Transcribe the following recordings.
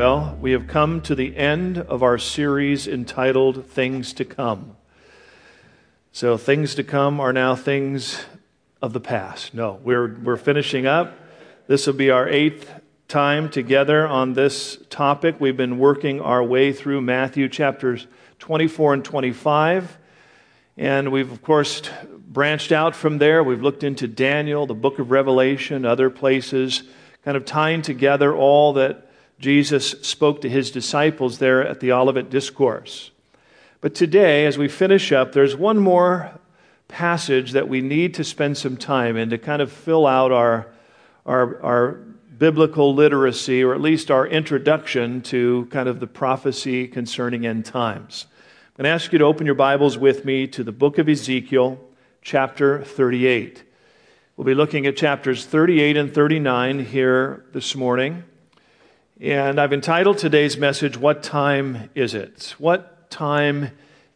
Well, we have come to the end of our series entitled Things to Come. So, things to come are now things of the past. No, we're, we're finishing up. This will be our eighth time together on this topic. We've been working our way through Matthew chapters 24 and 25. And we've, of course, branched out from there. We've looked into Daniel, the book of Revelation, other places, kind of tying together all that Jesus spoke to his disciples there at the Olivet Discourse. But today, as we finish up, there's one more passage that we need to spend some time in to kind of fill out our, our, our biblical literacy, or at least our introduction to kind of the prophecy concerning end times. I'm going to ask you to open your Bibles with me to the book of Ezekiel, chapter 38. We'll be looking at chapters 38 and 39 here this morning. And I've entitled today's message, What Time Is It? What Time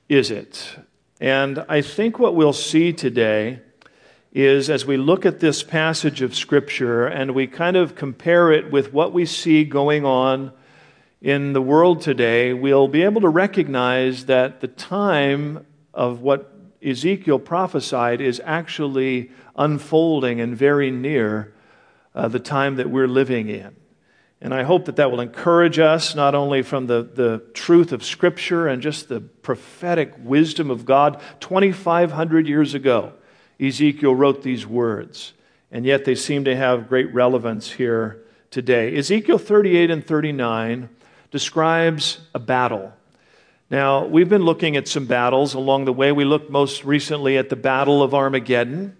Is It? And I think what we'll see today is as we look at this passage of Scripture and we kind of compare it with what we see going on in the world today, we'll be able to recognize that the time of what Ezekiel prophesied is actually unfolding and very near uh, the time that we're living in. And I hope that that will encourage us not only from the, the truth of Scripture and just the prophetic wisdom of God. 2,500 years ago, Ezekiel wrote these words, and yet they seem to have great relevance here today. Ezekiel 38 and 39 describes a battle. Now, we've been looking at some battles along the way. We looked most recently at the Battle of Armageddon.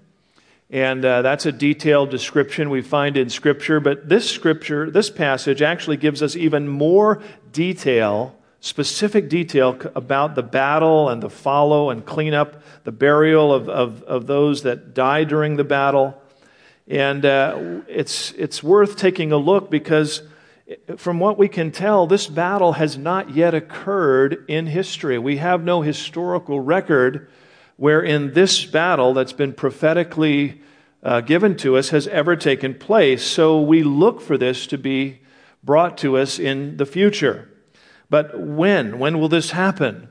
And uh, that's a detailed description we find in Scripture. But this Scripture, this passage actually gives us even more detail, specific detail about the battle and the follow and cleanup, the burial of, of, of those that die during the battle. And uh, it's, it's worth taking a look because, from what we can tell, this battle has not yet occurred in history. We have no historical record wherein this battle that's been prophetically uh, given to us has ever taken place. So we look for this to be brought to us in the future. But when? When will this happen?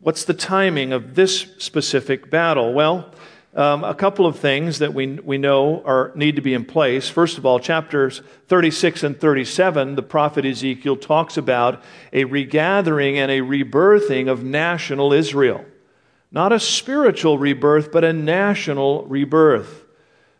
What's the timing of this specific battle? Well, um, a couple of things that we, we know are, need to be in place. First of all, chapters 36 and 37, the prophet Ezekiel talks about a regathering and a rebirthing of national Israel. Not a spiritual rebirth, but a national rebirth.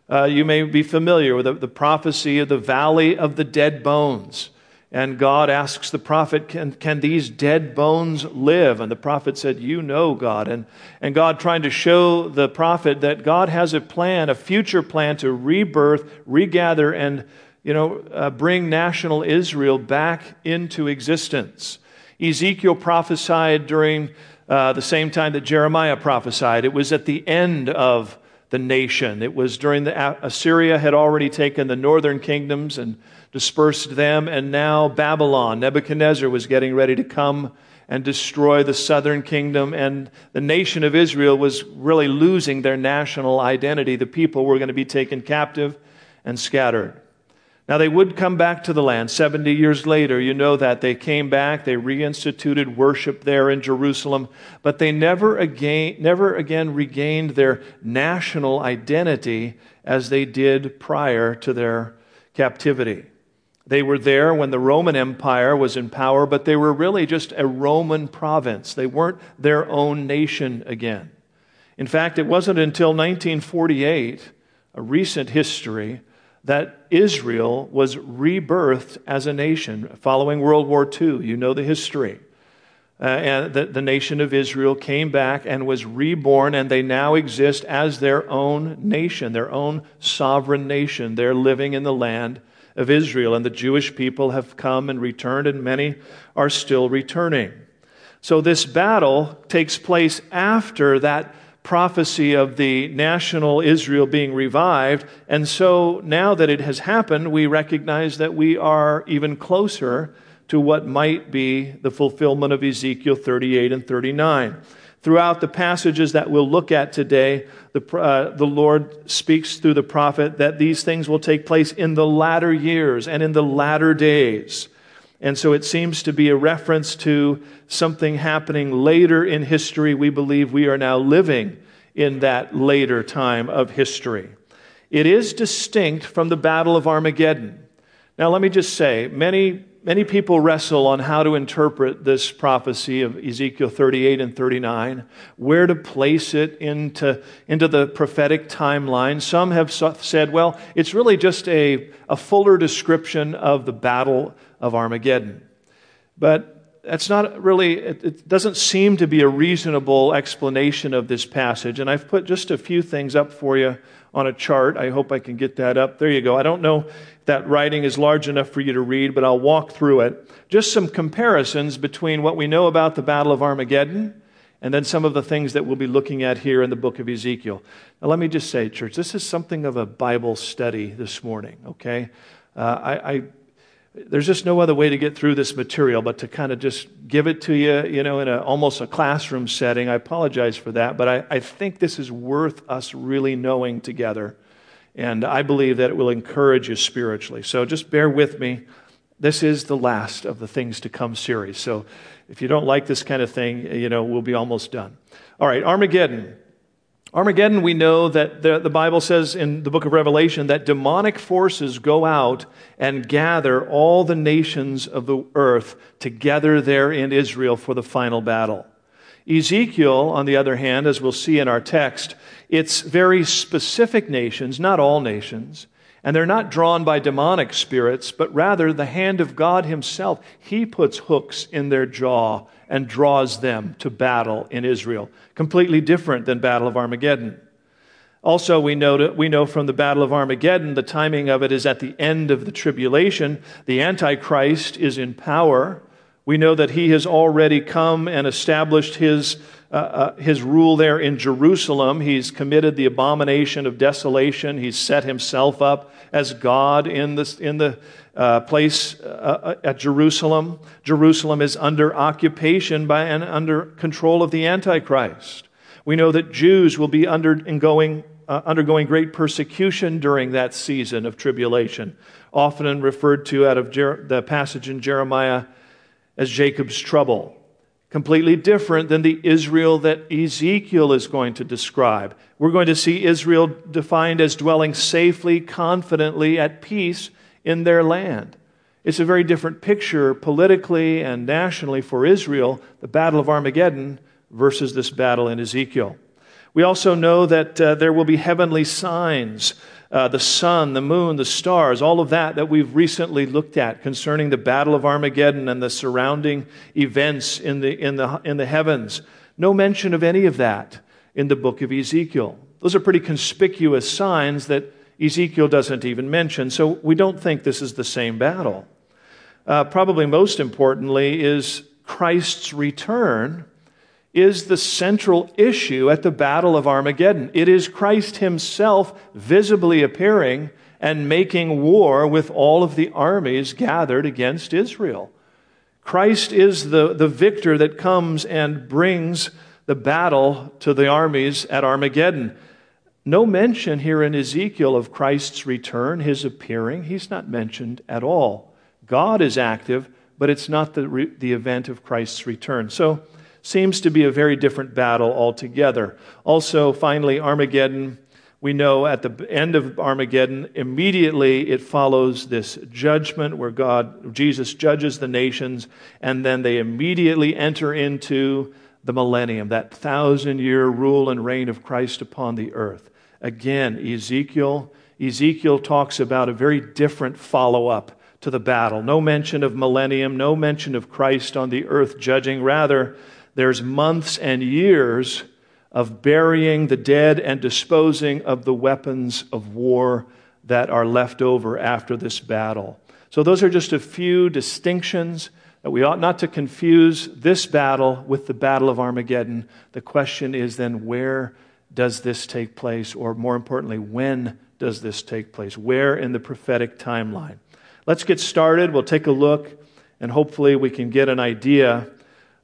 Uh, you may be familiar with the, the, prophecy of the valley of the dead bones. And God asks the prophet, can, can these dead bones live? And the prophet said, You know, God. And, and God trying to show the prophet that God has a plan, a future plan to rebirth, regather, and you know, uh, bring national Israel back into existence. Ezekiel prophesied during uh, the same time that Jeremiah prophesied. It was at the end of the nation. It was during the Assyria had already taken the northern kingdoms and dispersed them, and now Babylon, Nebuchadnezzar was getting ready to come and destroy the southern kingdom, and the nation of Israel was really losing their national identity. The people were going to be taken captive and scattered. Now, they would come back to the land 70 years later. You know that. They came back, they reinstituted worship there in Jerusalem, but they never again, never again regained their national identity as they did prior to their captivity. They were there when the Roman Empire was in power, but they were really just a Roman province. They weren't their own nation again. In fact, it wasn't until 1948, a recent history, that Israel was rebirthed as a nation following World War II. You know the history. Uh, and the, the nation of Israel came back and was reborn, and they now exist as their own nation, their own sovereign nation. They're living in the land of Israel, and the Jewish people have come and returned, and many are still returning. So, this battle takes place after that prophecy of the national Israel being revived. And so now that it has happened, we recognize that we are even closer to what might be the fulfillment of Ezekiel 38 and 39. Throughout the passages that we'll look at today, the, uh, the Lord speaks through the prophet that these things will take place in the latter years and in the latter days. And so it seems to be a reference to something happening later in history. We believe we are now living in that later time of history. It is distinct from the Battle of Armageddon. Now, let me just say, many, many people wrestle on how to interpret this prophecy of Ezekiel 38 and 39, where to place it into, into the prophetic timeline. Some have said, well, it's really just a, a fuller description of the battle of Armageddon. But that's not really, it, it, doesn't seem to be a reasonable explanation of this passage. And I've put just a few things up for you on a chart. I hope I can get that up. There you go. I don't know if that writing is large enough for you to read, but I'll walk through it. Just some comparisons between what we know about the Battle of Armageddon and then some of the things that we'll be looking at here in the book of Ezekiel. Now, let me just say, church, this is something of a Bible study this morning, okay? Uh, I, I there's just no other way to get through this material but to kind of just give it to you, you know, in a, almost a classroom setting. I apologize for that, but I, I think this is worth us really knowing together. And I believe that it will encourage you spiritually. So just bear with me. This is the last of the Things to Come series. So if you don't like this kind of thing, you know, we'll be almost done. All right, Armageddon. Armageddon, we know that the, the, Bible says in the book of Revelation that demonic forces go out and gather all the nations of the earth together there in Israel for the final battle. Ezekiel, on the other hand, as we'll see in our text, it's very specific nations, not all nations, and they're not drawn by demonic spirits, but rather the hand of God Himself. He puts hooks in their jaw and draws them to battle in Israel. Completely different than Battle of Armageddon. Also, we know, we know from the Battle of Armageddon, the timing of it is at the end of the tribulation. The Antichrist is in power. We know that he has already come and established his, uh, uh, his rule there in Jerusalem. He's committed the abomination of desolation. He's set himself up as God in, this, in the uh, place uh, uh, at Jerusalem. Jerusalem is under occupation by and under control of the Antichrist. We know that Jews will be undergoing, uh, undergoing great persecution during that season of tribulation, often referred to out of Jer- the passage in Jeremiah as Jacob's trouble. Completely different than the Israel that Ezekiel is going to describe. We're going to see Israel defined as dwelling safely, confidently, at peace in their land. It's a very different picture politically and nationally for Israel, the Battle of Armageddon versus this battle in Ezekiel. We also know that uh, there will be heavenly signs uh, the sun, the moon, the stars, all of that that we've recently looked at concerning the Battle of Armageddon and the surrounding events in the, in the, in the heavens. No mention of any of that in the book of Ezekiel. Those are pretty conspicuous signs that Ezekiel doesn't even mention, so we don't think this is the same battle. Uh, probably most importantly is Christ's return is the central issue at the Battle of Armageddon. It is Christ himself visibly appearing and making war with all of the armies gathered against Israel. Christ is the, the victor that comes and brings the battle to the armies at Armageddon. No mention here in Ezekiel of Christ's return, his appearing. He's not mentioned at all. God is active, but it's not the, the event of Christ's return. So, seems to be a very different battle altogether. Also, finally, Armageddon. We know at the end of Armageddon, immediately it follows this judgment where God, Jesus judges the nations, and then they immediately enter into the millennium, that thousand year rule and reign of Christ upon the earth. Again, Ezekiel, Ezekiel talks about a very different follow up to the battle. No mention of millennium, no mention of Christ on the earth judging. Rather, there's months and years of burying the dead and disposing of the weapons of war that are left over after this battle. So, those are just a few distinctions that we ought not to confuse this battle with the Battle of Armageddon. The question is then, where does this take place? Or more importantly, when does this take place? Where in the prophetic timeline? Let's get started. We'll take a look, and hopefully, we can get an idea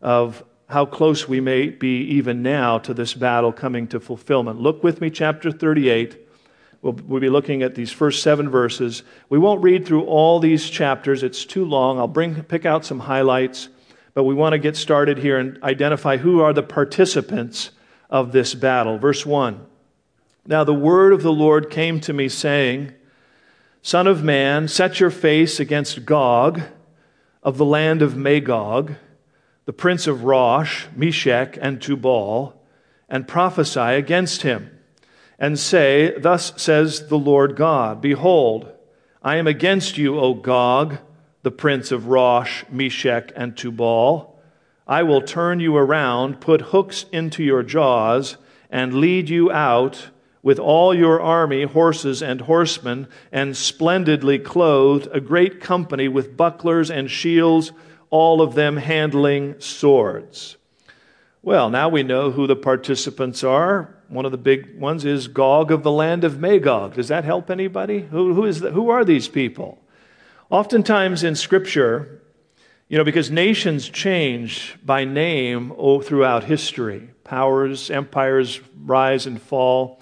of how close we may be even now to this battle coming to fulfillment. Look with me, chapter 38. We'll, we'll, be looking at these first seven verses. We won't read through all these chapters, it's too long. I'll bring, pick out some highlights, but we want to get started here and identify who are the participants of this battle. Verse 1 Now the word of the Lord came to me, saying, Son of man, set your face against Gog of the land of Magog, the prince of Rosh, Meshech, and Tubal, and prophesy against him and say, Thus says the Lord God Behold, I am against you, O Gog, the prince of Rosh, Meshech, and Tubal. I will turn you around, put hooks into your jaws, and lead you out with all your army, horses and horsemen, and splendidly clothed, a great company with bucklers and shields, all of them handling swords. Well, now we know who the participants are. One of the big ones is Gog of the land of Magog. Does that help anybody? Who, who, is the, who are these people? Oftentimes in Scripture, you know, because nations change by name throughout history, powers, empires rise and fall.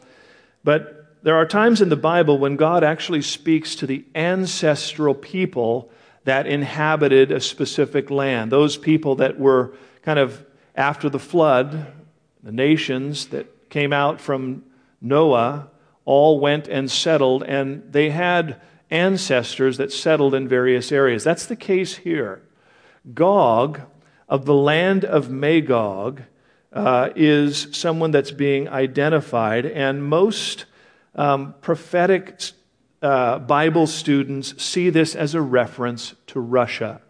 But there are times in the Bible when God actually speaks to the ancestral people that inhabited a specific land, those people that were kind of after the flood, the nations that came out from Noah all went and settled, and they had ancestors that settled in various areas. That's the case here. Gog of the land of Magog uh, is someone that's being identified, and most um, prophetic uh, Bible students see this as a reference to Russia.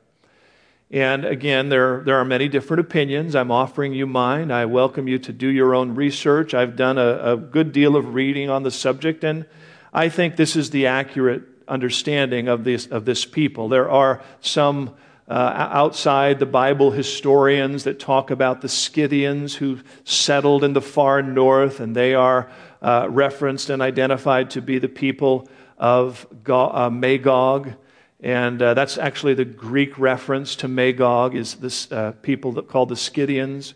And again, there, there are many different opinions. I'm offering you mine. I welcome you to do your own research. I've done a, a good deal of reading on the subject, and I think this is the accurate understanding of this, of this people. There are some uh, outside the Bible historians that talk about the Scythians who settled in the far north, and they are uh, referenced and identified to be the people of uh, Magog. And uh, that's actually the Greek reference to Magog, is this uh, people that called the Scythians.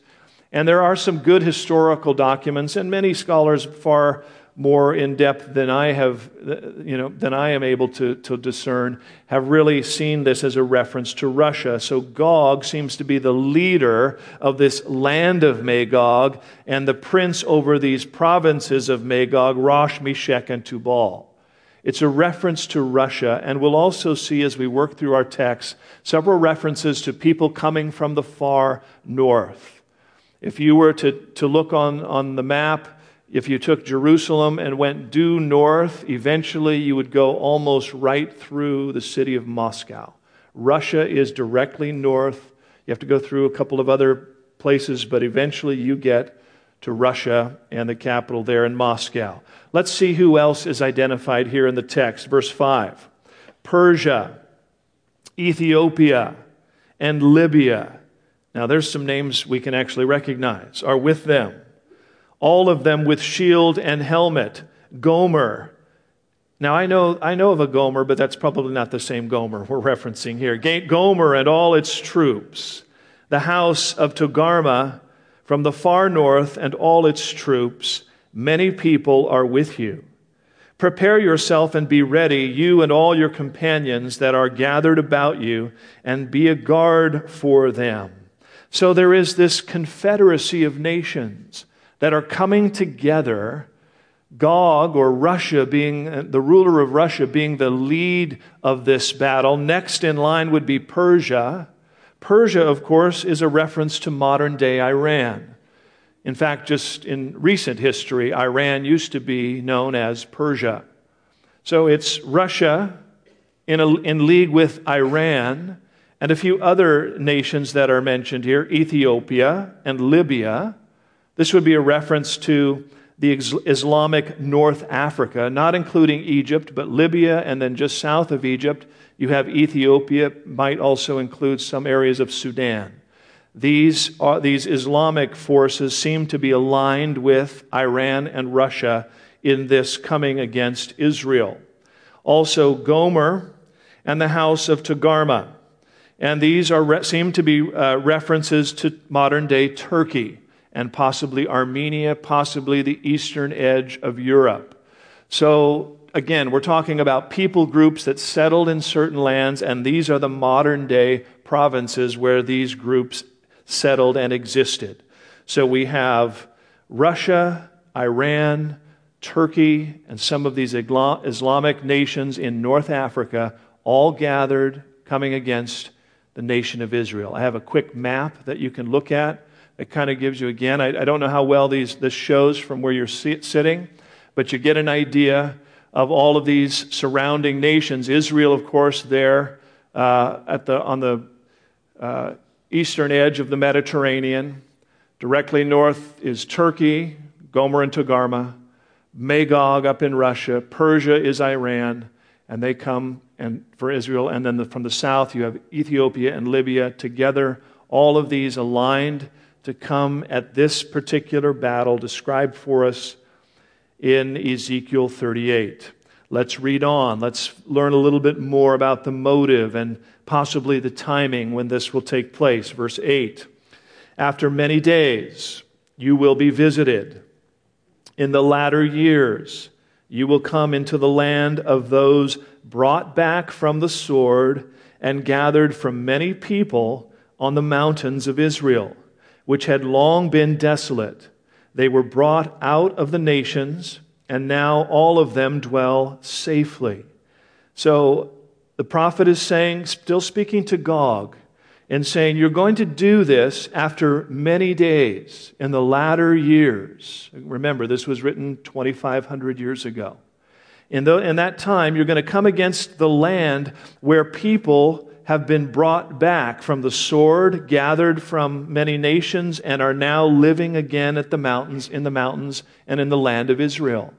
And there are some good historical documents, and many scholars far more in depth than I have, you know, than I am able to, to discern, have really seen this as a reference to Russia. So Gog seems to be the leader of this land of Magog and the prince over these provinces of Magog, Rosh, Meshech, and Tubal. It's a reference to Russia, and we'll also see as we work through our text several references to people coming from the far north. If you were to, to look on, on the map, if you took Jerusalem and went due north, eventually you would go almost right through the city of Moscow. Russia is directly north. You have to go through a couple of other places, but eventually you get to Russia and the capital there in Moscow. Let's see who else is identified here in the text. Verse 5 Persia, Ethiopia, and Libya. Now, there's some names we can actually recognize, are with them. All of them with shield and helmet. Gomer. Now, I know, I know of a Gomer, but that's probably not the same Gomer we're referencing here. Gomer and all its troops. The house of Togarmah from the far north and all its troops, many people are with you. Prepare yourself and be ready, you and all your companions that are gathered about you, and be a guard for them. So there is this confederacy of nations that are coming together. Gog or Russia being the ruler of Russia being the lead of this battle. Next in line would be Persia. Persia, of course, is a reference to modern day Iran. In fact, just in recent history, Iran used to be known as Persia. So it's Russia in, a, in league with Iran and a few other nations that are mentioned here Ethiopia and Libya. This would be a reference to the Islamic North Africa, not including Egypt, but Libya and then just south of Egypt you have Ethiopia, might also include some areas of Sudan. These, are, these Islamic forces seem to be aligned with Iran and Russia in this coming against Israel. Also, Gomer and the house of Togarmah. And these are, seem to be uh, references to modern day Turkey and possibly Armenia, possibly the eastern edge of Europe. So, again, we're talking about people groups that settled in certain lands, and these are the modern day provinces where these groups settled and existed. So we have Russia, Iran, Turkey, and some of these Islamic nations in North Africa all gathered coming against the nation of Israel. I have a quick map that you can look at. It kind of gives you, again, I, I don't know how well these, this shows from where you're sit, sitting, but you get an idea of all of these surrounding nations. Israel, of course, there uh, at the, on the uh, eastern edge of the Mediterranean. Directly north is Turkey, Gomer and Togarmah, Magog up in Russia, Persia is Iran, and they come and for Israel. And then the, from the south, you have Ethiopia and Libya together, all of these aligned to come at this particular battle described for us in Ezekiel 38. Let's read on. Let's learn a little bit more about the motive and possibly the timing when this will take place. Verse 8 After many days, you will be visited. In the latter years, you will come into the land of those brought back from the sword and gathered from many people on the mountains of Israel, which had long been desolate. They were brought out of the nations, and now all of them dwell safely. So the prophet is saying, still speaking to Gog, and saying, You're going to do this after many days in the latter years. Remember, this was written 2,500 years ago. In, the, in that time, you're going to come against the land where people have been brought back from the sword, gathered from many nations, and are now living again at the mountains, in the mountains, and in the land of Israel.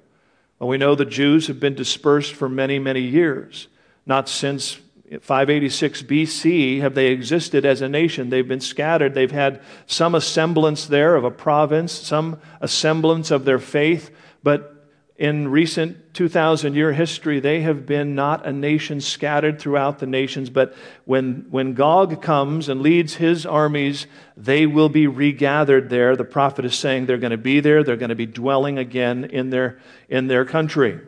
Well, we know the Jews have been dispersed for many, many years. Not since 586 BC have they existed as a nation. They've been scattered. They've had some semblance there of a province, some semblance of their faith, but in recent 2,000 year history, they have been not a nation scattered throughout the nations, but when, when Gog comes and leads his armies, they will be regathered there. The prophet is saying they're going to be there, they're going to be dwelling again in their, in their country.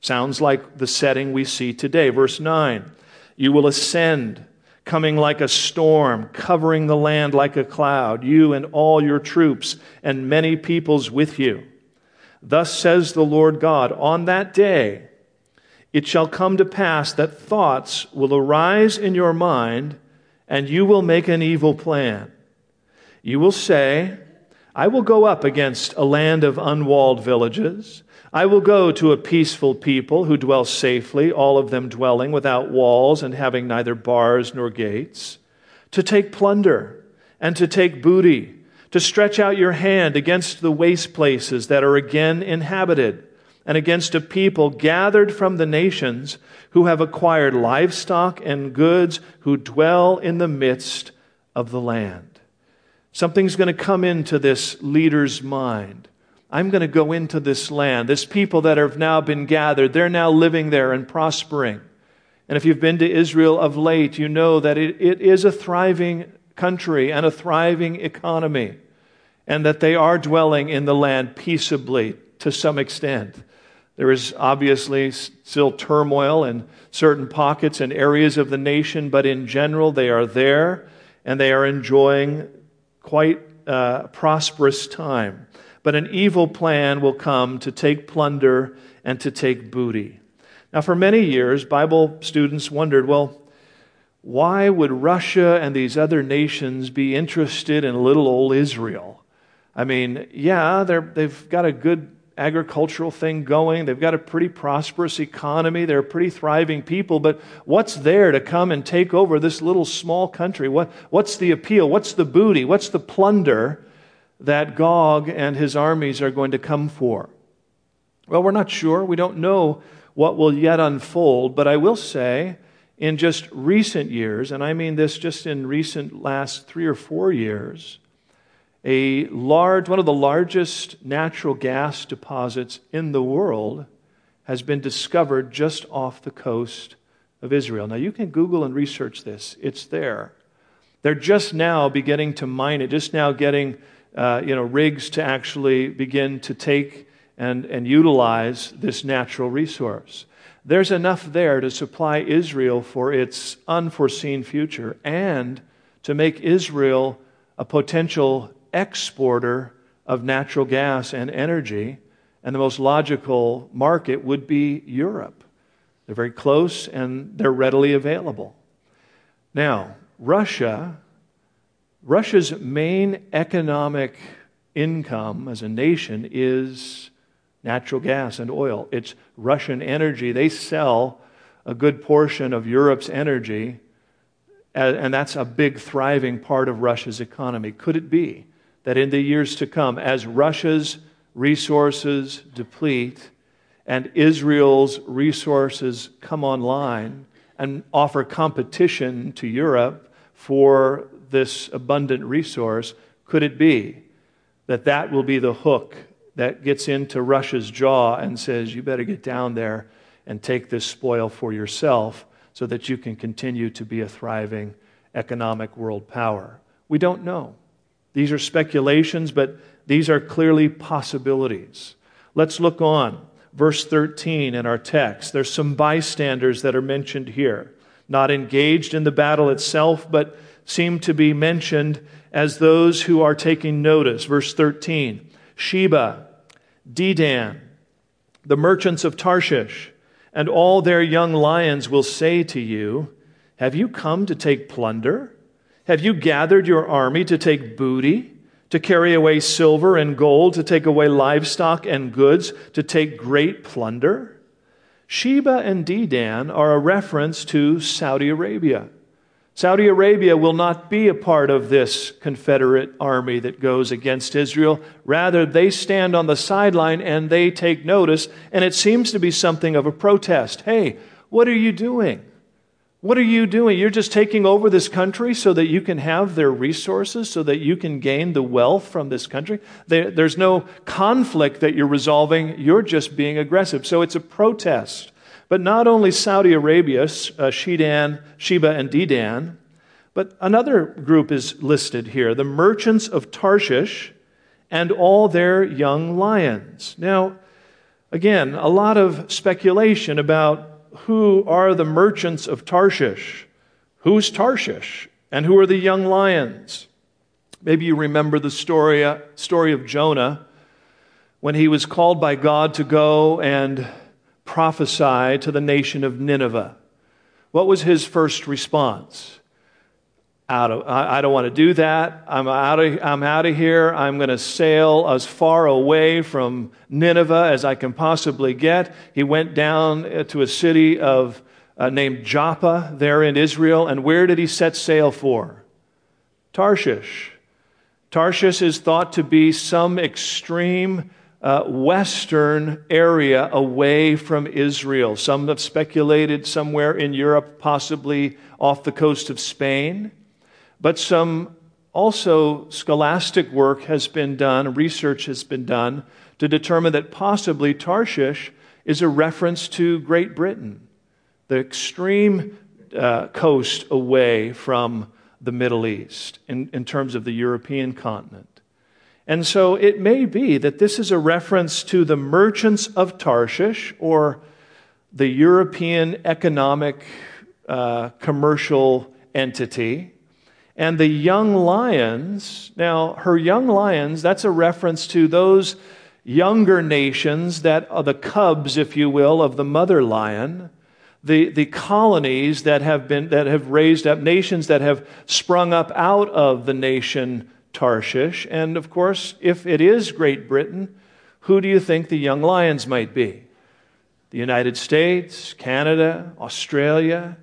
Sounds like the setting we see today. Verse 9 You will ascend, coming like a storm, covering the land like a cloud, you and all your troops, and many peoples with you. Thus says the Lord God, on that day it shall come to pass that thoughts will arise in your mind, and you will make an evil plan. You will say, I will go up against a land of unwalled villages. I will go to a peaceful people who dwell safely, all of them dwelling without walls and having neither bars nor gates, to take plunder and to take booty to stretch out your hand against the waste places that are again inhabited, and against a people gathered from the nations who have acquired livestock and goods, who dwell in the midst of the land. Something's going to come into this leader's mind. I'm going to go into this land. This people that have now been gathered, they're now living there and prospering. And if you've been to Israel of late, you know that it, it is a thriving country and a thriving economy, and that they are dwelling in the land peaceably to some extent. There is obviously still turmoil in certain pockets and areas of the nation, but in general, they are there and they are enjoying quite a prosperous time. But an evil plan will come to take plunder and to take booty. Now, for many years, Bible students wondered well, why would Russia and these other nations be interested in little old Israel? I mean, yeah, they've got a good agricultural thing going. They've got a pretty prosperous economy. They're a pretty thriving people. But what's there to come and take over this little small country? What, what's the appeal? What's the booty? What's the plunder that Gog and his armies are going to come for? Well, we're not sure. We don't know what will yet unfold. But I will say in just recent years, and I mean this just in recent last three or four years, a large, one of the largest natural gas deposits in the world has been discovered just off the coast of Israel. Now, you can Google and research this, it's there. They're just now beginning to mine it, just now getting uh, you know, rigs to actually begin to take and, and utilize this natural resource. There's enough there to supply Israel for its unforeseen future and to make Israel a potential exporter of natural gas and energy. And the most logical market would be Europe. They're very close and they're readily available. Now, Russia, Russia's main economic income as a nation is natural gas and oil. It's Russian energy. They sell a good portion of Europe's energy, and that's a big, thriving part of Russia's economy. Could it be that in the years to come, as Russia's resources deplete and Israel's resources come online and offer competition to Europe for this abundant resource, could it be that that will be the hook that gets into Russia's jaw and says, You better get down there and take this spoil for yourself so that you can continue to be a thriving economic world power? We don't know. These are speculations, but these are clearly possibilities. Let's look on. Verse 13 in our text. There's some bystanders that are mentioned here, not engaged in the battle itself, but seem to be mentioned as those who are taking notice. Verse 13 Sheba, Dedan, the merchants of Tarshish, and all their young lions will say to you, Have you come to take plunder? Have you gathered your army to take booty, to carry away silver and gold, to take away livestock and goods, to take great plunder? Sheba and Dedan are a reference to Saudi Arabia. Saudi Arabia will not be a part of this Confederate army that goes against Israel. Rather, they stand on the sideline and they take notice, and it seems to be something of a protest. Hey, what are you doing? What are you doing? You're just taking over this country so that you can have their resources, so that you can gain the wealth from this country. There's no conflict that you're resolving. You're just being aggressive. So it's a protest. But not only Saudi Arabia, uh, Sheba, and Dedan, but another group is listed here the merchants of Tarshish and all their young lions. Now, again, a lot of speculation about who are the merchants of Tarshish. Who's Tarshish? And who are the young lions? Maybe you remember the story, uh, story of Jonah when he was called by God to go and prophesy to the nation of Nineveh. What was his first response? Out of, I, I don't want to do that. I'm out of, I'm out of here. I'm going to sail as far away from Nineveh as I can possibly get. He went down uh, to a city of, uh, named Joppa there in Israel. And where did he set sail for? Tarshish. Tarshish is thought to be some extreme uh, western area away from Israel. Some have speculated somewhere in Europe, possibly off the coast of Spain. But some also scholastic work has been done, research has been done to determine that possibly Tarshish is a reference to Great Britain, the extreme uh, coast away from the Middle East in, in terms of the European continent. And so it may be that this is a reference to the merchants of Tarshish or the European economic uh, commercial entity. And the young lions, now her young lions, that's a reference to those younger nations that are the cubs, if you will, of the mother lion. The, the colonies that have been that have raised up nations that have sprung up out of the nation Tarshish. And of course, if it is Great Britain, who do you think the young lions might be? The United States, Canada, Australia.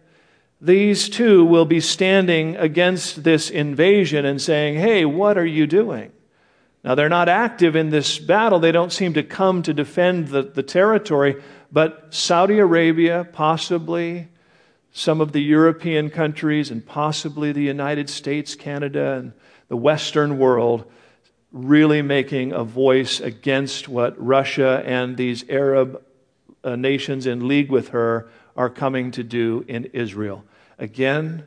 These two will be standing against this invasion and saying, Hey, what are you doing? Now, they're not active in this battle. They don't seem to come to defend the, the territory, but Saudi Arabia, possibly some of the European countries, and possibly the United States, Canada, and the Western world really making a voice against what Russia and these Arab uh, nations in league with her are coming to do in Israel. Again,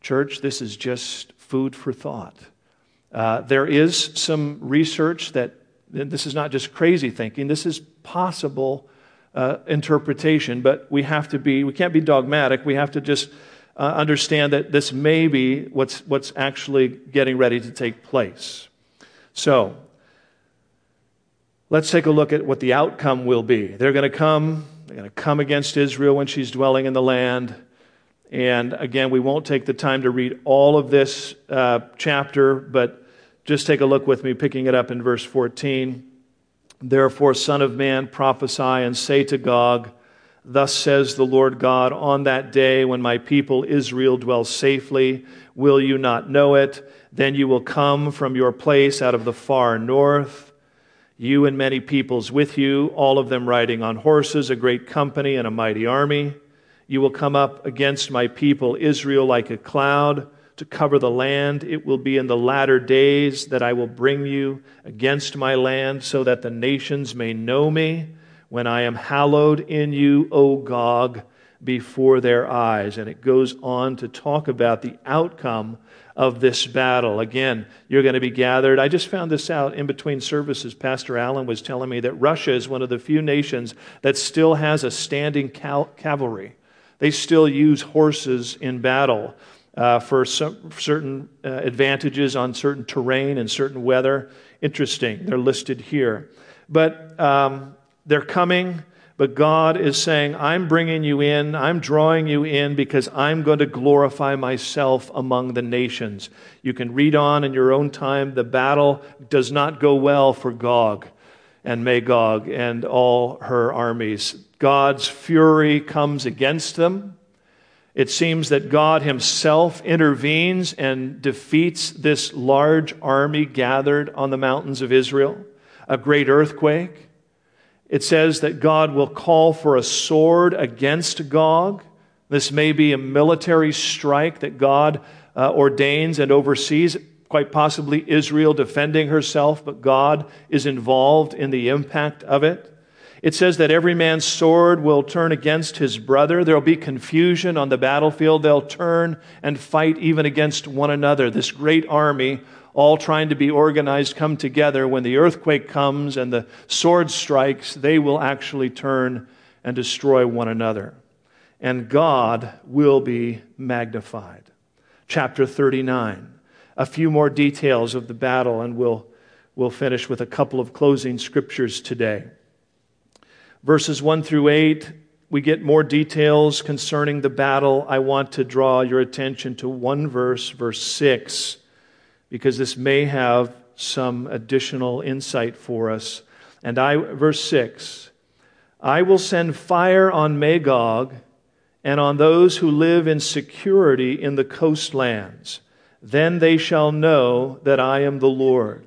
church, this is just food for thought. Uh, there is some research that This is not just crazy thinking, this is possible uh, interpretation, but we have to be, we can't be dogmatic. We have to just uh, understand that this may be what's, what's actually getting ready to take place. So, let's take a look at what the outcome will be. They're going to come, they're going to come against Israel when she's dwelling in the land. And again, we won't take the time to read all of this uh, chapter, but just take a look with me, picking it up in verse 14. Therefore, Son of Man, prophesy and say to Gog, Thus says the Lord God, on that day when my people Israel dwells safely, will you not know it? Then you will come from your place out of the far north, you and many peoples with you, all of them riding on horses, a great company and a mighty army. You will come up against my people Israel like a cloud to cover the land. It will be in the latter days that I will bring you against my land, so that the nations may know me when I am hallowed in you, O Gog, before their eyes. And it goes on to talk about the outcome of this battle. Again, you're going to be gathered. I just found this out in between services. Pastor Allen was telling me that Russia is one of the few nations that still has a standing cal- cavalry. They still use horses in battle uh, for some, certain uh, advantages on certain terrain and certain weather. Interesting. They're listed here. But um, they're coming, but God is saying, I'm bringing you in, I'm drawing you in because I'm going to glorify myself among the nations. You can read on in your own time. The battle does not go well for Gog and Magog and all her armies. God's fury comes against them. It seems that God Himself intervenes and defeats this large army gathered on the mountains of Israel. A great earthquake. It says that God will call for a sword against Gog. This may be a military strike that God uh, ordains and oversees, quite possibly Israel defending herself, but God is involved in the impact of it. It says that every man's sword will turn against his brother. There'll be confusion on the battlefield. They'll turn and fight even against one another. This great army, all trying to be organized, come together. When the earthquake comes and the sword strikes, they will actually turn and destroy one another. And God will be magnified. Chapter 39. A few more details of the battle, and we'll, we'll finish with a couple of closing scriptures today. Verses 1 through 8, we get more details concerning the battle. I want to draw your attention to one verse, verse 6, because this may have some additional insight for us. And I, verse 6, I will send fire on Magog and on those who live in security in the coastlands. Then they shall know that I am the Lord.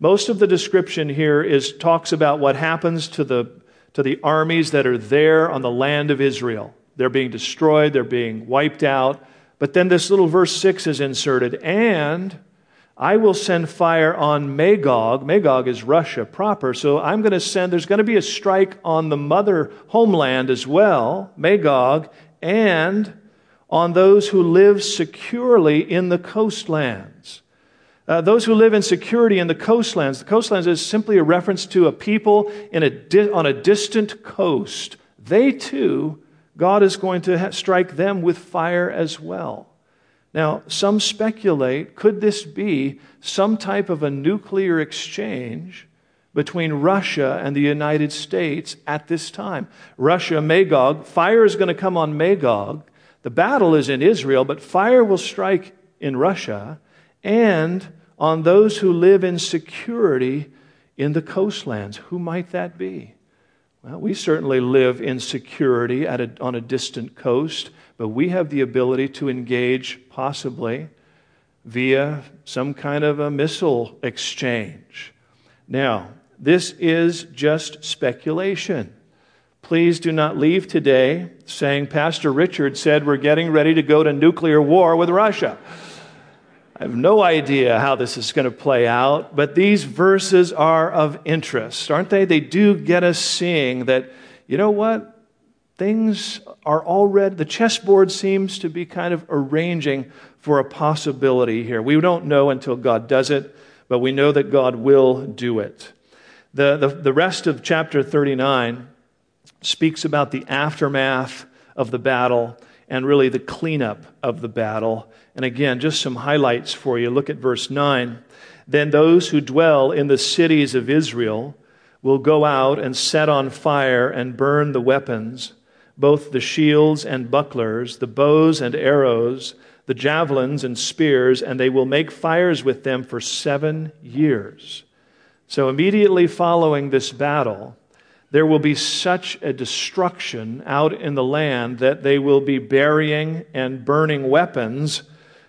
Most of the description here is talks about what happens to the to the armies that are there on the land of Israel. They're being destroyed, they're being wiped out. But then this little verse 6 is inserted, and I will send fire on Magog. Magog is Russia proper. So I'm going to send, there's going to be a strike on the mother homeland as well, Magog, and on those who live securely in the coastlands. Uh, those who live in security in the coastlands. The coastlands is simply a reference to a people in a di- on a distant coast. They too, God is going to ha- strike them with fire as well. Now, some speculate could this be some type of a nuclear exchange between Russia and the United States at this time? Russia, Magog, fire is going to come on Magog. The battle is in Israel, but fire will strike in Russia. And on those who live in security in the coastlands. Who might that be? Well, we certainly live in security a, on a distant coast, but we have the ability to engage possibly via some kind of a missile exchange. Now, this is just speculation. Please do not leave today saying, Pastor Richard said we're getting ready to go to nuclear war with Russia. I have no idea how this is going to play out, but these verses are of interest, aren't they? They do get us seeing that, you know what? Things are already, the chessboard seems to be kind of arranging for a possibility here. We don't know until God does it, but we know that God will do it. The, the, the rest of chapter 39 speaks about the aftermath of the battle and really the cleanup of the battle. And again, just some highlights for you. Look at verse 9. Then those who dwell in the cities of Israel will go out and set on fire and burn the weapons, both the shields and bucklers, the bows and arrows, the javelins and spears, and they will make fires with them for seven years. So, immediately following this battle, there will be such a destruction out in the land that they will be burying and burning weapons,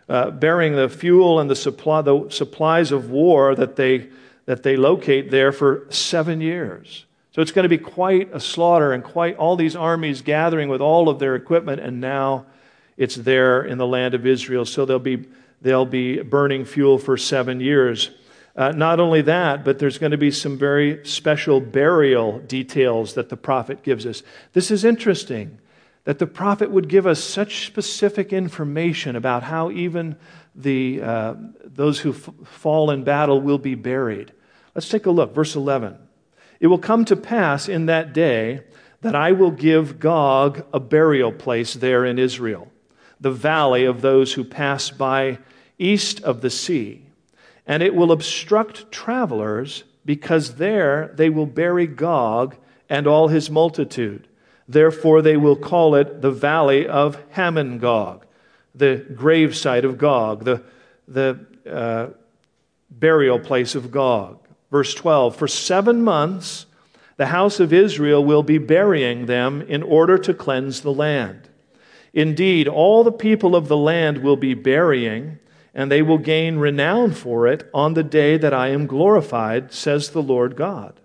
uh, burying the fuel and the, supply, the supplies of war that they, that they locate there for seven years. So it's going to be quite a slaughter and quite all these armies gathering with all of their equipment, and now it's there in the land of Israel. So they'll be, they'll be burning fuel for seven years. Uh, not only that, but there's going to be some very special burial details that the prophet gives us. This is interesting that the prophet would give us such specific information about how even the, uh, those who f- fall in battle will be buried. Let's take a look. Verse 11. It will come to pass in that day that I will give Gog a burial place there in Israel, the valley of those who pass by east of the sea and it will obstruct travelers because there they will bury Gog and all his multitude. Therefore, they will call it the valley of Hamon-Gog, the gravesite of Gog, the, the uh, burial place of Gog. Verse 12 For seven months the house of Israel will be burying them in order to cleanse the land. Indeed, all the people of the land will be burying and they will gain renown for it on the day that I am glorified, says the Lord God.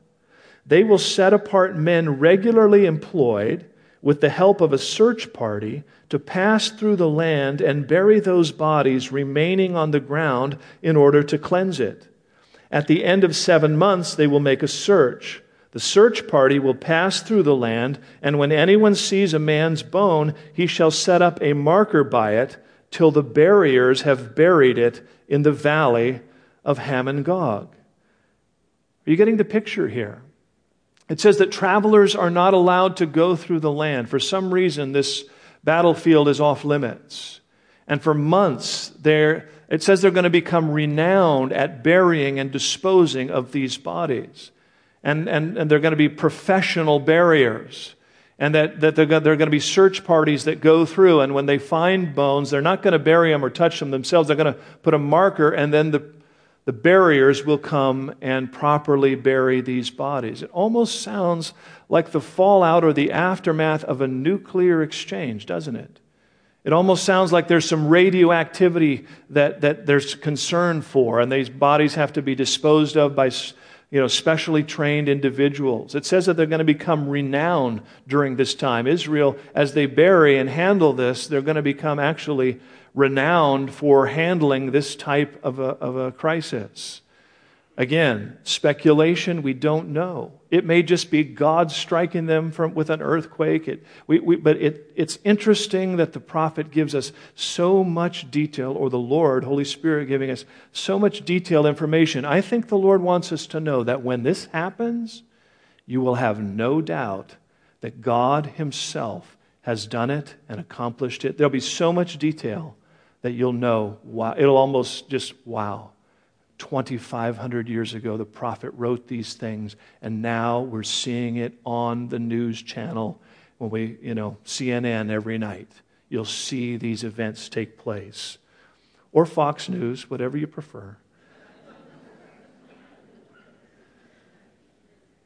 They will set apart men regularly employed with the help of a search party to pass through the land and bury those bodies remaining on the ground in order to cleanse it. At the end of seven months, they will make a search. The search party will pass through the land, and when anyone sees a man's bone, he shall set up a marker by it till the buriers have buried it in the valley of Hamon-Gog. Are you getting the picture here? It says that travelers are not allowed to go through the land. For some reason, this battlefield is off limits. And for months, there, it says they're going to become renowned at burying and disposing of these bodies. And, and, and they're going to be professional buriers. and that, that there are going to be search parties that go through, and when they find bones, they're not going to bury them or touch them themselves. They're going to put a marker, and then the, the buriers will come and properly bury these bodies. It almost sounds like the fallout or the aftermath of a nuclear exchange, doesn't it? It almost sounds like there's some radioactivity that, that there's concern for, and these bodies have to be disposed of by you know, specially trained individuals. It says that they're going to become renowned during this time. Israel, as they bury and handle this, they're going to become actually renowned for handling this type of a, of a crisis. Again, speculation, we don't know. It may just be God striking them from, with an earthquake. It, we, we, but it, it's interesting that the prophet gives us so much detail, or the Lord, Holy Spirit, giving us so much detailed information. I think the Lord wants us to know that when this happens, you will have no doubt that God Himself has done it and accomplished it. There'll be so much detail that you'll know, wow, it'll almost just, wow. 2,500 years ago, the prophet wrote these things, and now we're seeing it on the news channel when we, you know, CNN every night. You'll see these events take place. Or Fox News, whatever you prefer.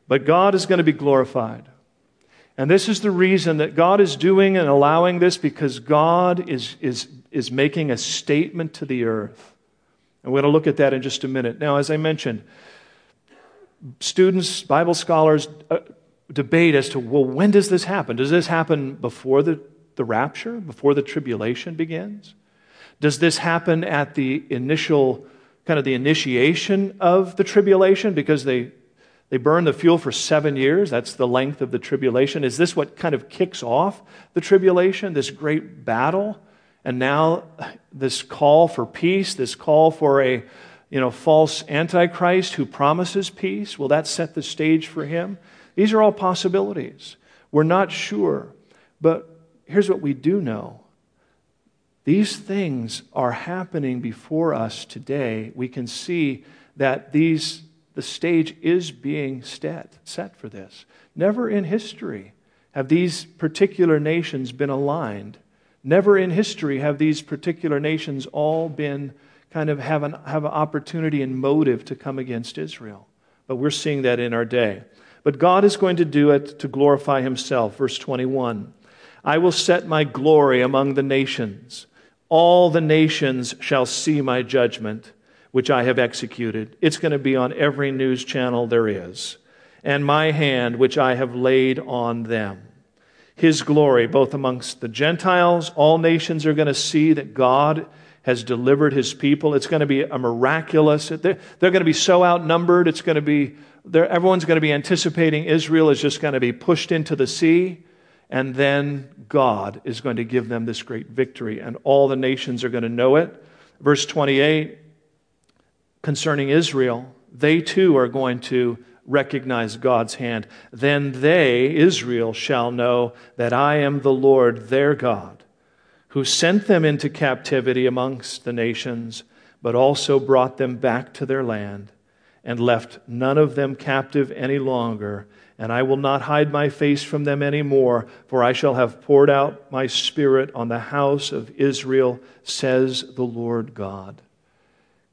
But God is going to be glorified. And this is the reason that God is doing and allowing this because God is, is, is making a statement to the earth. And we're going to look at that in just a minute. Now, as I mentioned, students, Bible scholars uh, debate as to, well, when does this happen? Does this happen before the, the rapture, before the tribulation begins? Does this happen at the initial, kind of the initiation of the tribulation because they, they burn the fuel for seven years? That's the length of the tribulation. Is this what kind of kicks off the tribulation, this great battle? And now, this call for peace, this call for a, you know, false antichrist who promises peace? Will that set the stage for him? These are all possibilities. We're not sure. But here's what we do know these things are happening before us today. We can see that these, the stage is being set, set for this. Never in history have these particular nations been aligned. Never in history have these particular nations all been kind of have an, have an opportunity and motive to come against Israel. But we're seeing that in our day. But God is going to do it to glorify himself. Verse 21 I will set my glory among the nations. All the nations shall see my judgment, which I have executed. It's going to be on every news channel there is. And my hand, which I have laid on them. His glory, both amongst the Gentiles, all nations are going to see that God has delivered his people. It's going to be a miraculous, they're, they're going to be so outnumbered. It's going to be, everyone's going to be anticipating Israel is just going to be pushed into the sea. And then God is going to give them this great victory, and all the nations are going to know it. Verse 28 concerning Israel, they too are going to recognize God's hand. Then they, Israel, shall know that I am the Lord their God, who sent them into captivity amongst the nations, but also brought them back to their land, and left none of them captive any longer and I will not hide my face from them any more, for I shall have poured out my spirit on the house of Israel, says the Lord God.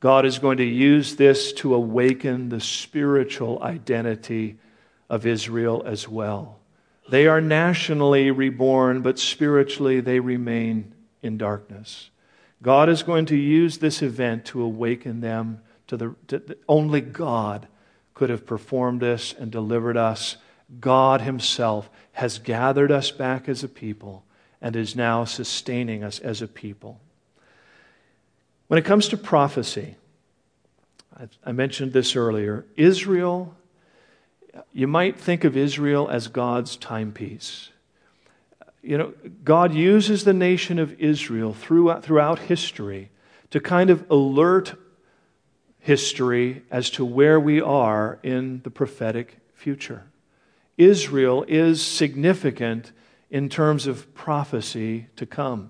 God is going to use this to awaken the spiritual identity of Israel as well. They are nationally reborn, but spiritually they remain in darkness. God is going to use this event to awaken them to the to, only God could have performed this and delivered us. God Himself has gathered us back as a people and is now sustaining us as a people. When it comes to prophecy, I mentioned this earlier. Israel, you might think of Israel as God's timepiece. You know, God uses the nation of Israel throughout, throughout history to kind of alert history as to where we are in the prophetic future. Israel is significant in terms of prophecy to come.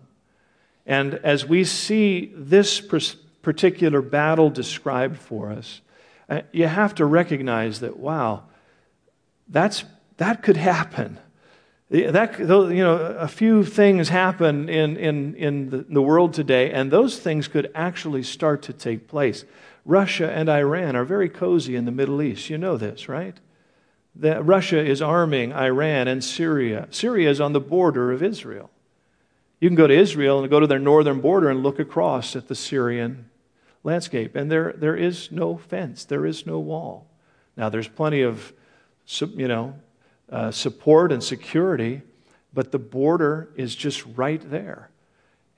And as we see this particular battle described for us, uh, you have to recognize that, wow, that's, that could happen. That, you know, a few things happen in, in, in the, world today, and those things could actually start to take place. Russia and Iran are very cozy in the Middle East. You know this, right? That Russia is arming Iran and Syria. Syria is on the border of Israel. You can go to Israel and go to their northern border and look across at the Syrian landscape, and there, there is no fence, there is no wall. Now, there's plenty of you know, uh, support and security, but the border is just right there.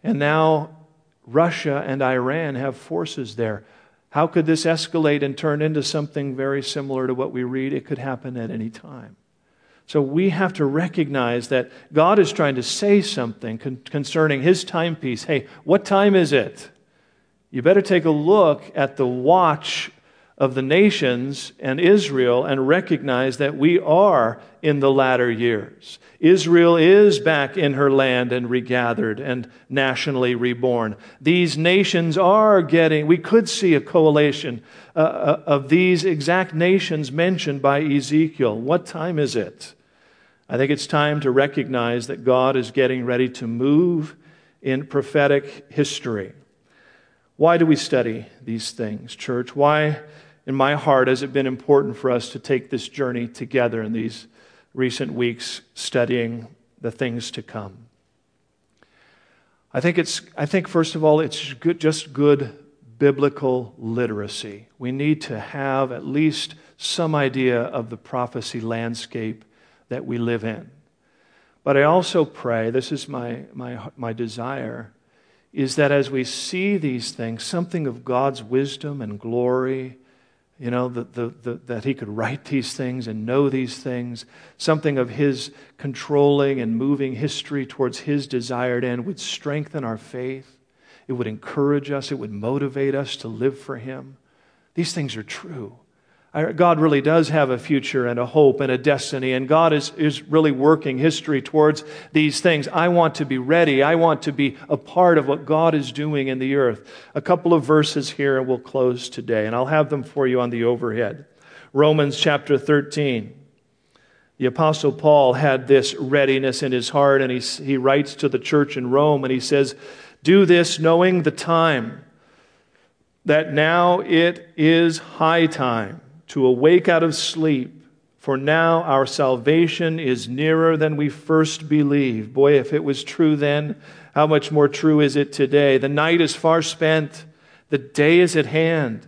And now Russia and Iran have forces there. How could this escalate and turn into something very similar to what we read? It could happen at any time. So we have to recognize that God is trying to say something con- concerning his timepiece. Hey, what time is it? you better take a look at the watch of the nations and Israel and recognize that we are in the latter years. Israel is back in her land and regathered and nationally reborn. These nations are getting, we could see a coalition uh, uh of these exact nations mentioned by Ezekiel. What time is it? I think it's time to recognize that God is getting ready to move in prophetic history. Why do we study these things, church? Why, in my heart, has it been important for us to take this journey together in these recent weeks studying the things to come? I think it's, I think, first of all, it's good, just good biblical literacy. We need to have at least some idea of the prophecy landscape that we live in. But I also pray, this is my, my, my desire, is that as we see these things, something of God's wisdom and glory, you know, the, the, the, that He could write these things and know these things, something of His controlling and moving history towards His desired end would strengthen our faith. It would encourage us, it would motivate us to live for Him. These things are true. God really does have a future and a hope and a destiny, and God is, is really working history towards these things. I want to be ready. I want to be a part of what God is doing in the earth. A couple of verses here, and we'll close today, and I'll have them for you on the overhead. Romans chapter 13. The Apostle Paul had this readiness in his heart, and he, he writes to the church in Rome, and he says, Do this knowing the time, that now it is high time to awake out of sleep, for now our salvation is nearer than we first believed. Boy, if it was true then, how much more true is it today? The night is far spent, the day is at hand.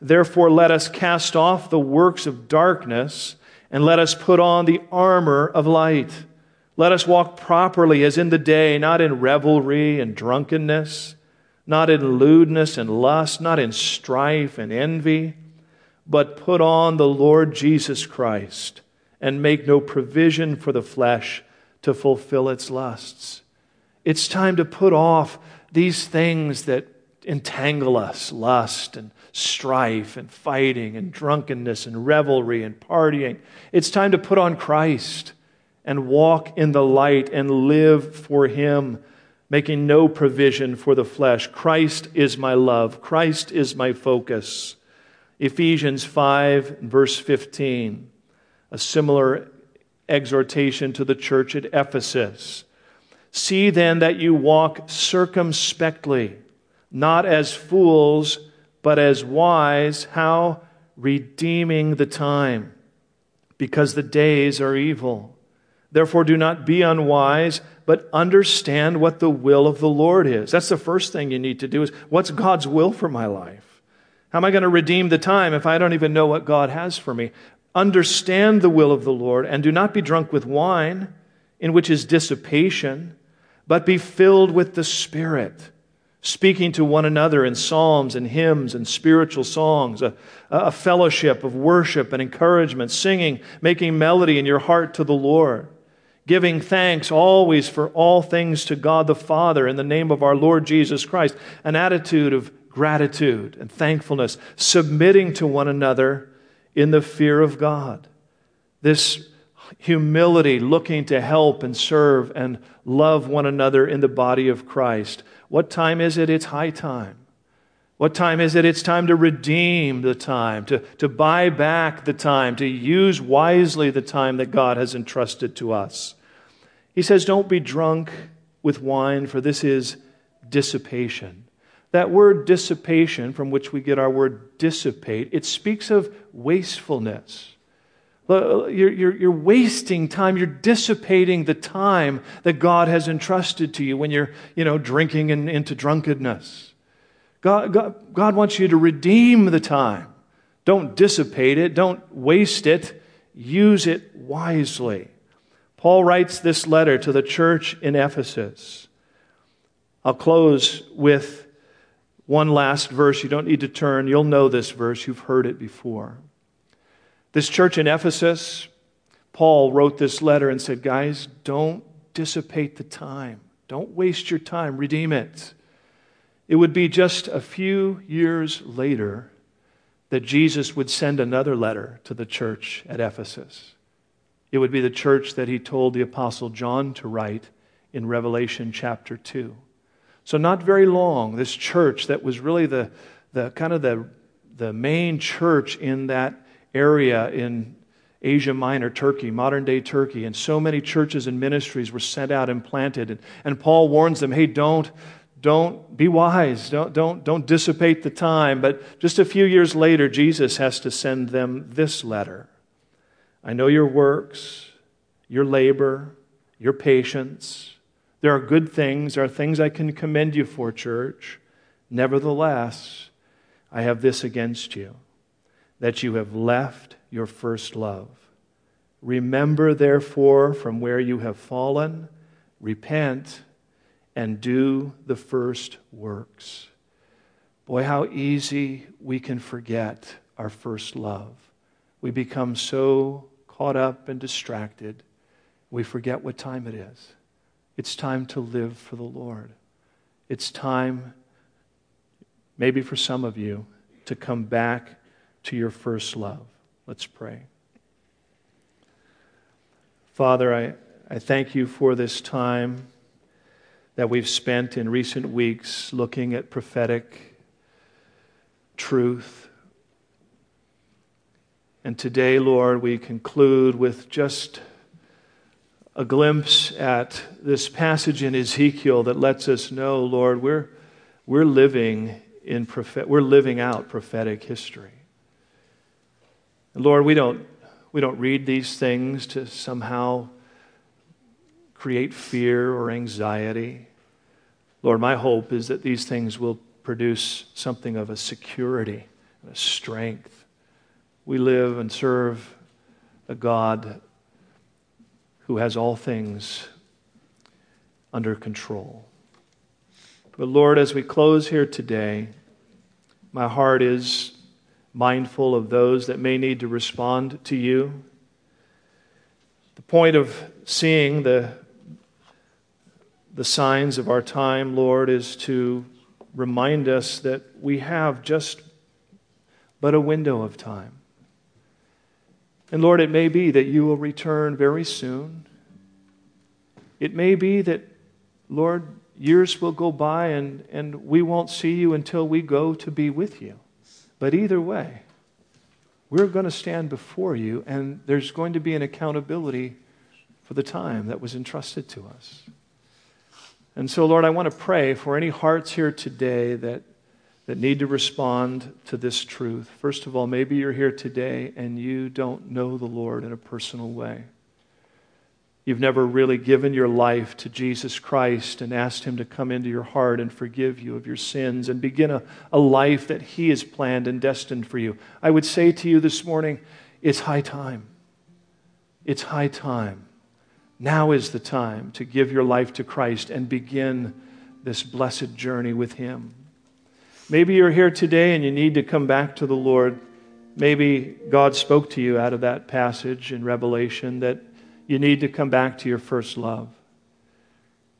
Therefore, let us cast off the works of darkness and let us put on the armor of light. Let us walk properly as in the day, not in revelry and drunkenness, not in lewdness and lust, not in strife and envy but put on the Lord Jesus Christ and make no provision for the flesh to fulfill its lusts. It's time to put off these things that entangle us lust and strife and fighting and drunkenness and revelry and partying. It's time to put on Christ and walk in the light and live for Him, making no provision for the flesh. Christ is my love, Christ is my focus. Ephesians 5, verse 15, a similar exhortation to the church at Ephesus. See then that you walk circumspectly, not as fools, but as wise. How? Redeeming the time, because the days are evil. Therefore, do not be unwise, but understand what the will of the Lord is. That's the first thing you need to do is what's God's will for my life? How am I going to redeem the time if I don't even know what God has for me? Understand the will of the Lord and do not be drunk with wine, in which is dissipation, but be filled with the Spirit, speaking to one another in psalms and hymns and spiritual songs, a, a fellowship of worship and encouragement, singing, making melody in your heart to the Lord giving thanks always for all things to God the Father in the name of our Lord Jesus Christ, an attitude of gratitude and thankfulness, submitting to one another in the fear of God. This humility, looking to help and serve and love one another in the body of Christ. What time is it? It's high time. What time is it? It's time to redeem the time, to, to buy back the time, to use wisely the time that God has entrusted to us. He says, Don't be drunk with wine, for this is dissipation. That word dissipation, from which we get our word dissipate, it speaks of wastefulness. You're, you're, you're, wasting time. You're dissipating the time that God has entrusted to you when you're, you know, drinking into drunkenness. God, God, God wants you to redeem the time. Don't dissipate it. Don't waste it. Use it wisely. Paul writes this letter to the church in Ephesus. I'll close with one last verse. You don't need to turn. You'll know this verse. You've heard it before. This church in Ephesus, Paul wrote this letter and said, Guys, don't dissipate the time. Don't waste your time. Redeem it. It would be just a few years later that Jesus would send another letter to the church at Ephesus. It would be the church that he told the Apostle John to write in Revelation chapter 2. So, not very long, this church that was really the, the kind of the, the main church in that area in Asia Minor, Turkey, modern day Turkey, and so many churches and ministries were sent out and planted. And, and Paul warns them hey, don't, don't be wise, don't, don't, don't dissipate the time. But just a few years later, Jesus has to send them this letter I know your works, your labor, your patience there are good things, there are things I can commend you for, church. Nevertheless, I have this against you that you have left your first love. Remember, therefore, from where you have fallen, repent, and do the first works. Boy, how easy we can forget our first love. We become so caught up and distracted, we forget what time it is. It's time to live for the Lord. It's time, maybe for some of you, to come back to your first love. Let's pray. Father, I, I thank you for this time that we've spent in recent weeks looking at prophetic truth. And today, Lord, we conclude with just a glimpse at this passage in Ezekiel that lets us know, Lord, we're, we're, living, in we're living out prophetic history. And Lord, we don't, we don't read these things to somehow create fear or anxiety. Lord, my hope is that these things will produce something of a security, and a strength. We live and serve a God who has all things under control. But Lord, as we close here today, my heart is mindful of those that may need to respond to you. The point of seeing the, the signs of our time, Lord, is to remind us that we have just but a window of time. And Lord, it may be that you will return very soon. It may be that, Lord, years will go by and, and we won't see you until we go to be with you. But either way, we're going to stand before you and there's going to be an accountability for the time that was entrusted to us. And so, Lord, I want to pray for any hearts here today that that need to respond to this truth. First of all, maybe you're here today and you don't know the Lord in a personal way. You've never really given your life to Jesus Christ and asked Him to come into your heart and forgive you of your sins and begin a, a life that He has planned and destined for you. I would say to you this morning, it's high time. It's high time. Now is the time to give your life to Christ and begin this blessed journey with Him. Maybe you're here today and you need to come back to the Lord. Maybe God spoke to you out of that passage in Revelation that you need to come back to your first love.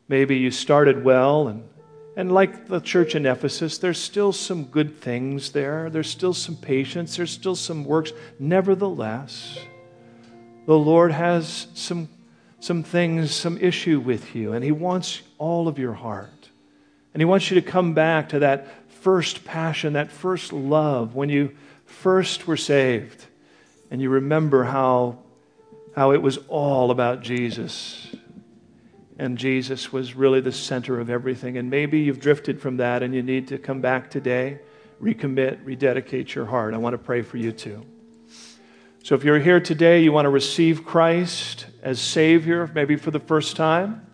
Maybe you started well, and, and like the church in Ephesus, there's still some good things there. There's still some patience. There's still some works. Nevertheless, the Lord has some, some things, some issue with you, and He wants all of your heart. And He wants you to come back to that first passion, that first love, when you first were saved, and you remember how, how it was all about Jesus. And Jesus was really the center of everything. And maybe you've drifted from that and you need to come back today, recommit, rededicate your heart. I want to pray for you too. So if you're here today, you want to receive Christ as Savior, maybe for the first time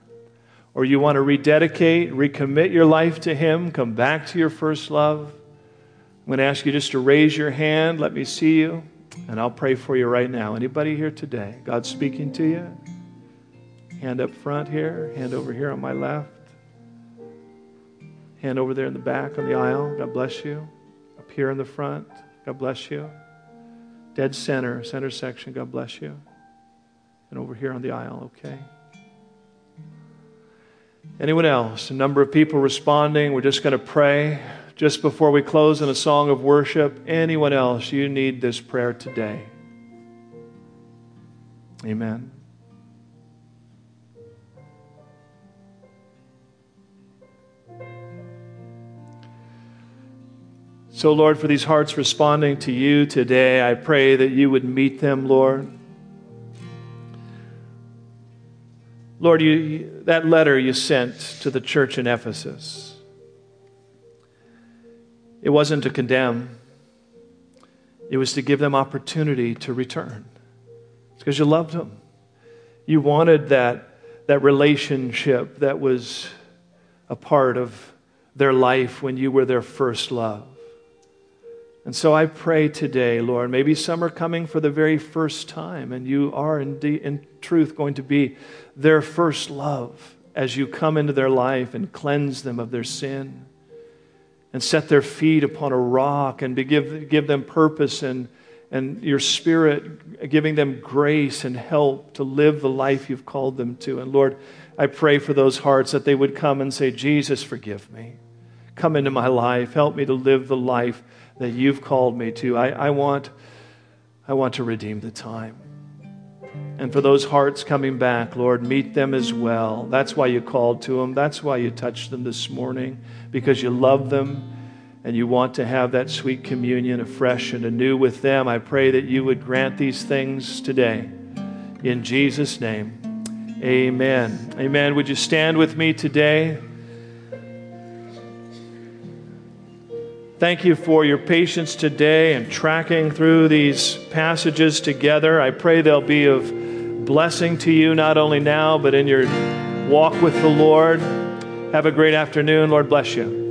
or you want to rededicate, recommit your life to Him, come back to your first love, I'm going to ask you just to raise your hand. Let me see you, and I'll pray for you right now. Anybody here today? God speaking to you? Hand up front here, hand over here on my left, hand over there in the back on the aisle. God bless you. Up here in the front, God bless you. Dead center, center section, God bless you. And over here on the aisle, okay? Anyone else? A number of people responding. We're just going to pray just before we close in a song of worship. Anyone else? You need this prayer today. Amen. So, Lord, for these hearts responding to you today, I pray that you would meet them, Lord. Lord, you, that letter you sent to the church in Ephesus, it wasn't to condemn, it was to give them opportunity to return. It's because you loved them. You wanted that, that relationship that was a part of their life when you were their first love. And so I pray today, Lord, maybe some are coming for the very first time, and you are indeed, in truth going to be their first love as you come into their life and cleanse them of their sin and set their feet upon a rock and give, give them purpose and, and your spirit giving them grace and help to live the life you've called them to. And Lord, I pray for those hearts that they would come and say, Jesus, forgive me. Come into my life. Help me to live the life that you've called me to. I, I, want, I want to redeem the time. And for those hearts coming back, Lord, meet them as well. That's why you called to them. That's why you touched them this morning, because you love them and you want to have that sweet communion afresh and anew with them. I pray that you would grant these things today. In Jesus' name, amen. Amen. Would you stand with me today? Thank you for your patience today and tracking through these passages together. I pray they'll be of blessing to you, not only now, but in your walk with the Lord. Have a great afternoon. Lord bless you.